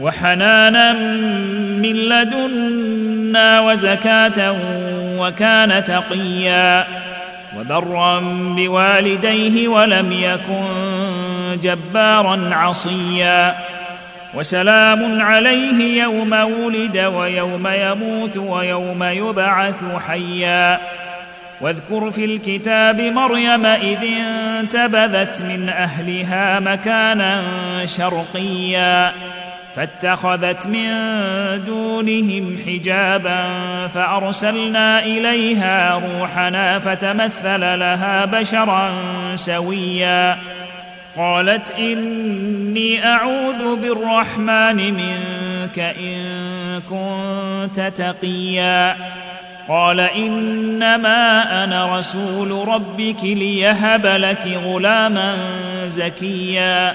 وحنانا من لدنا وزكاة وكان تقيا وبرا بوالديه ولم يكن جبارا عصيا وسلام عليه يوم ولد ويوم يموت ويوم يبعث حيا واذكر في الكتاب مريم إذ انتبذت من أهلها مكانا شرقيا فاتخذت من دونهم حجابا فأرسلنا إليها روحنا فتمثل لها بشرا سويا. قالت إني أعوذ بالرحمن منك إن كنت تقيا. قال إنما أنا رسول ربك ليهب لك غلاما زكيا.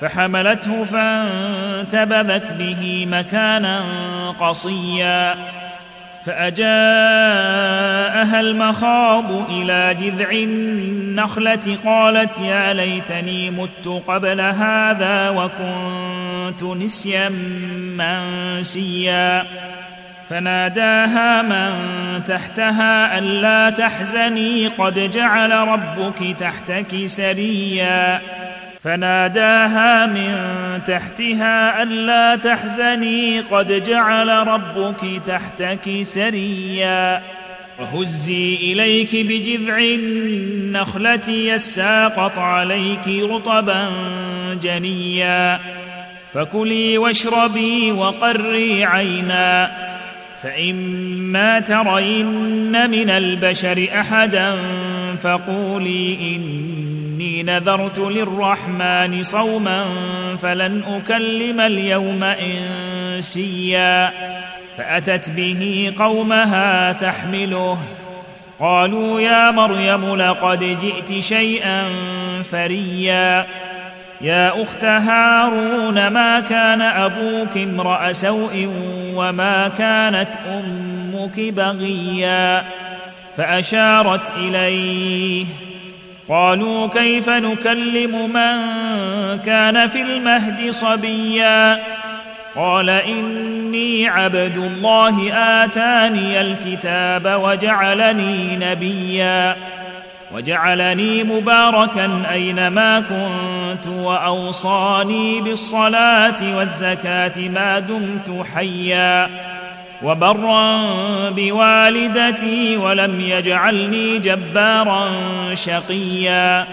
فحملته فانتبذت به مكانا قصيا فأجاءها المخاض إلى جذع النخلة قالت يا ليتني مت قبل هذا وكنت نسيا منسيا فناداها من تحتها ألا تحزني قد جعل ربك تحتك سريا فناداها من تحتها ألا تحزني قد جعل ربك تحتك سريا. وهزي إليك بجذع النخلة يساقط عليك رطبا جنيا. فكلي واشربي وقري عينا. فإما ترين من البشر أحدا فقولي إني نذرت للرحمن صوما فلن أكلم اليوم إنسيا. فأتت به قومها تحمله. قالوا يا مريم لقد جئت شيئا فريا. يا أخت هارون ما كان أبوك امرأ سوء وما كانت أمك بغيا؟ فأشارت إليه. قالوا كيف نكلم من كان في المهد صبيا؟ قال إني عبد الله آتاني الكتاب وجعلني نبيا. وجعلني مباركا أينما كنت وأوصاني بالصلاة والزكاة ما دمت حيا. وبرا بوالدتي ولم يجعلني جبارا شقيا.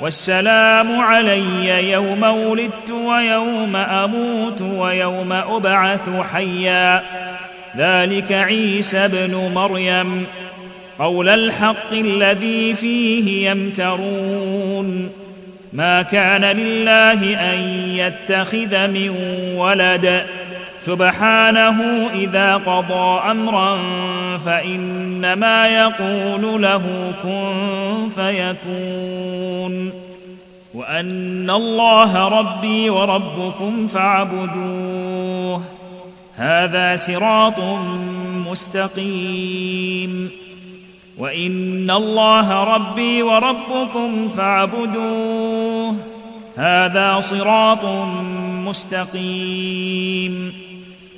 والسلام علي يوم ولدت ويوم أموت ويوم أبعث حيا. ذلك عيسى ابن مريم. قول الحق الذي فيه يمترون. ما كان لله أن يتخذ من ولد. سبحانه إذا قضى أمرا فإنما يقول له كن فيكون وأن الله ربي وربكم فاعبدوه هذا صراط مستقيم وإن الله ربي وربكم فاعبدوه هذا صراط مستقيم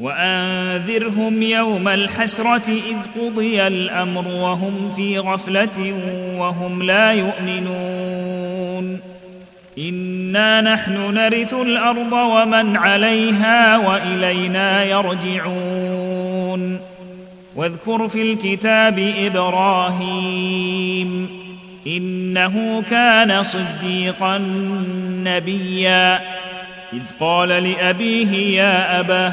وانذرهم يوم الحسرة إذ قضي الأمر وهم في غفلة وهم لا يؤمنون. إنا نحن نرث الأرض ومن عليها وإلينا يرجعون. واذكر في الكتاب إبراهيم إنه كان صديقا نبيا. إذ قال لأبيه يا ابه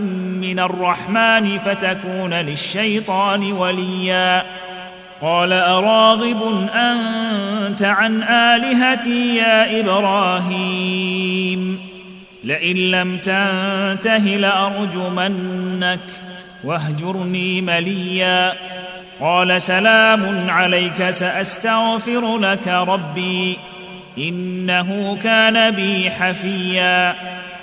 من الرحمن فتكون للشيطان وليا. قال أراغب أنت عن آلهتي يا إبراهيم؟ لئن لم تنته لأرجمنك واهجرني مليا. قال سلام عليك سأستغفر لك ربي إنه كان بي حفيا.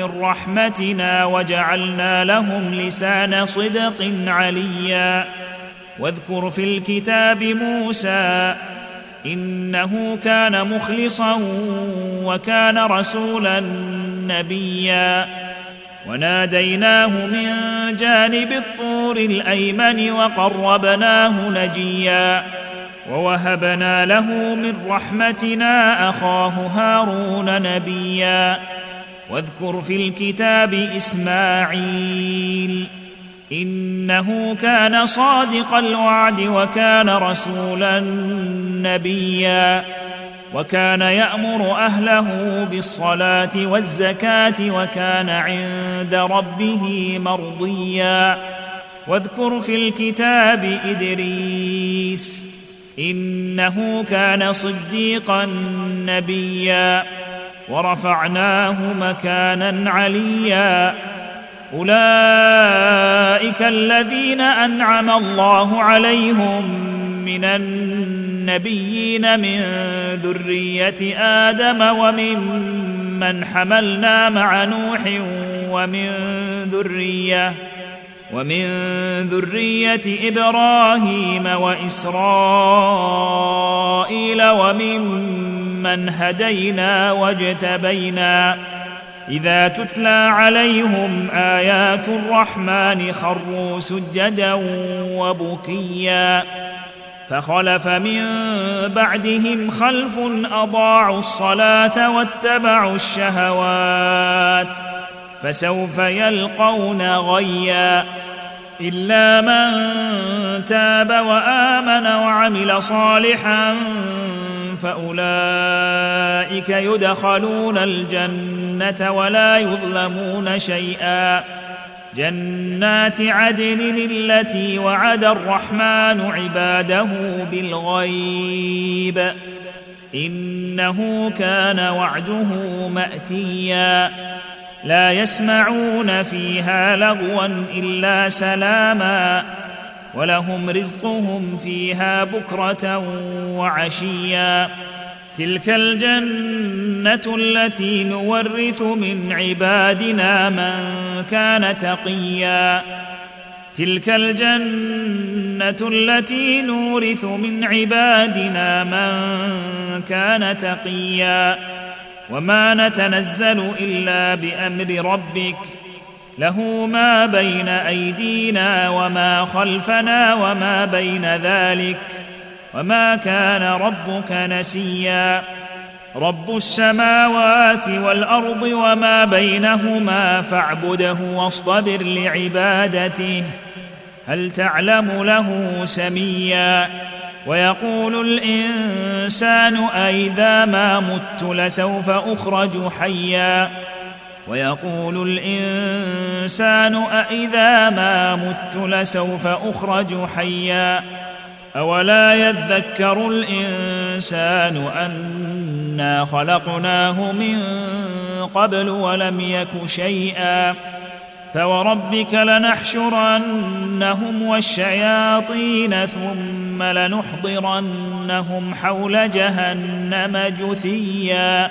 من رحمتنا وجعلنا لهم لسان صدق عليا. واذكر في الكتاب موسى إنه كان مخلصا وكان رسولا نبيا. وناديناه من جانب الطور الأيمن وقربناه نجيا. ووهبنا له من رحمتنا أخاه هارون نبيا. واذكر في الكتاب إسماعيل إنه كان صادق الوعد وكان رسولا نبيا وكان يأمر أهله بالصلاة والزكاة وكان عند ربه مرضيا واذكر في الكتاب إدريس إنه كان صديقا نبيا ورفعناه مكانا عليا. أولئك الذين أنعم الله عليهم من النبيين من ذرية آدم وممن حملنا مع نوح ومن ذرية ومن ذرية إبراهيم وإسرائيل وممن هدينا واجتبينا اذا تتلى عليهم ايات الرحمن خروا سجدا وبكيا فخلف من بعدهم خلف اضاعوا الصلاه واتبعوا الشهوات فسوف يلقون غيا الا من تاب وامن وعمل صالحا فأولئك يدخلون الجنة ولا يظلمون شيئا. جنات عدن التي وعد الرحمن عباده بالغيب. إنه كان وعده مأتيا. لا يسمعون فيها لغوا إلا سلاما. ولهم رزقهم فيها بكرة وعشيا. تلك الجنة التي نورث من عبادنا من كان تقيا. تلك الجنة التي نورث من عبادنا من كان تقيا. وما نتنزل إلا بأمر ربك له ما بين أيدينا وما خلفنا وما بين ذلك وما كان ربك نسيا. رب السماوات والأرض وما بينهما فاعبده واصطبر لعبادته. هل تعلم له سميا؟ ويقول الإنسان أإذا ما مت لسوف أخرج حيا. ويقول الإنسان أإذا ما مت لسوف اخرج حيا؟ اولا يذكر الإنسان انا خلقناه من قبل ولم يك شيئا فوربك لنحشرنهم والشياطين ثم لنحضرنهم حول جهنم جثيا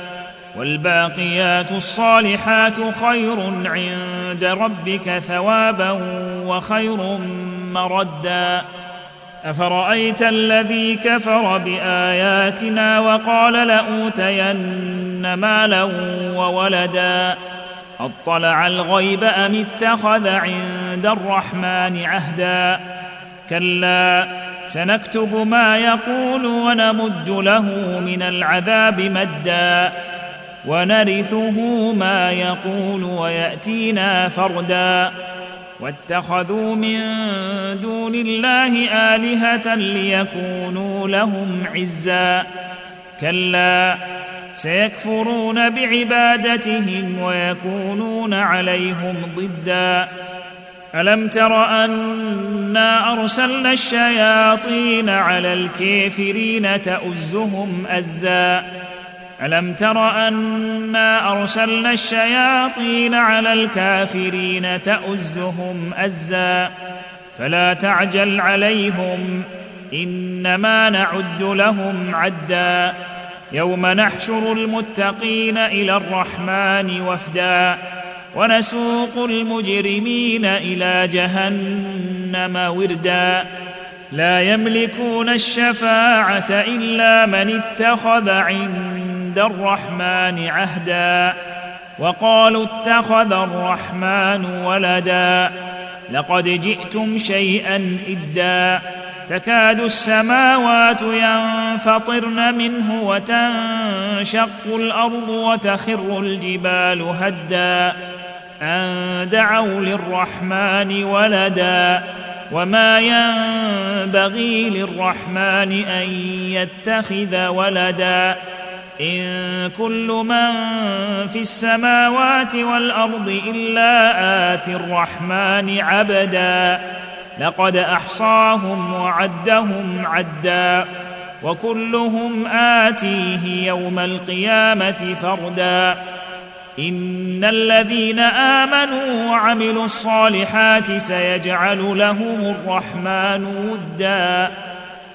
والباقيات الصالحات خير عند ربك ثوابا وخير مردا. أفرأيت الذي كفر بآياتنا وقال لأوتين مالا وولدا؟ أطلع الغيب أم اتخذ عند الرحمن عهدا؟ كلا سنكتب ما يقول ونمد له من العذاب مدا. ونرثه ما يقول ويأتينا فردا. واتخذوا من دون الله آلهة ليكونوا لهم عزا. كلا سيكفرون بعبادتهم ويكونون عليهم ضدا. ألم تر أنا أرسلنا الشياطين على الكافرين تؤزهم أزا؟ ألم تر أنا أرسلنا الشياطين على الكافرين تؤزهم أزا فلا تعجل عليهم إنما نعد لهم عدا يوم نحشر المتقين إلى الرحمن وفدا ونسوق المجرمين إلى جهنم وردا لا يملكون الشفاعة إلا من اتخذ عند الرحمن عهدا وقالوا اتخذ الرحمن ولدا لقد جئتم شيئا إدا تكاد السماوات ينفطرن منه وتنشق الأرض وتخر الجبال هدا أن دعوا للرحمن ولدا وما ينبغي للرحمن أن يتخذ ولدا إن كل من في السماوات والأرض إلا اتي الرحمن عبدا. لقد أحصاهم وعدهم عدا. وكلهم آتيه يوم القيامة فردا. إن الذين آمنوا وعملوا الصالحات سيجعل لهم الرحمن ودا.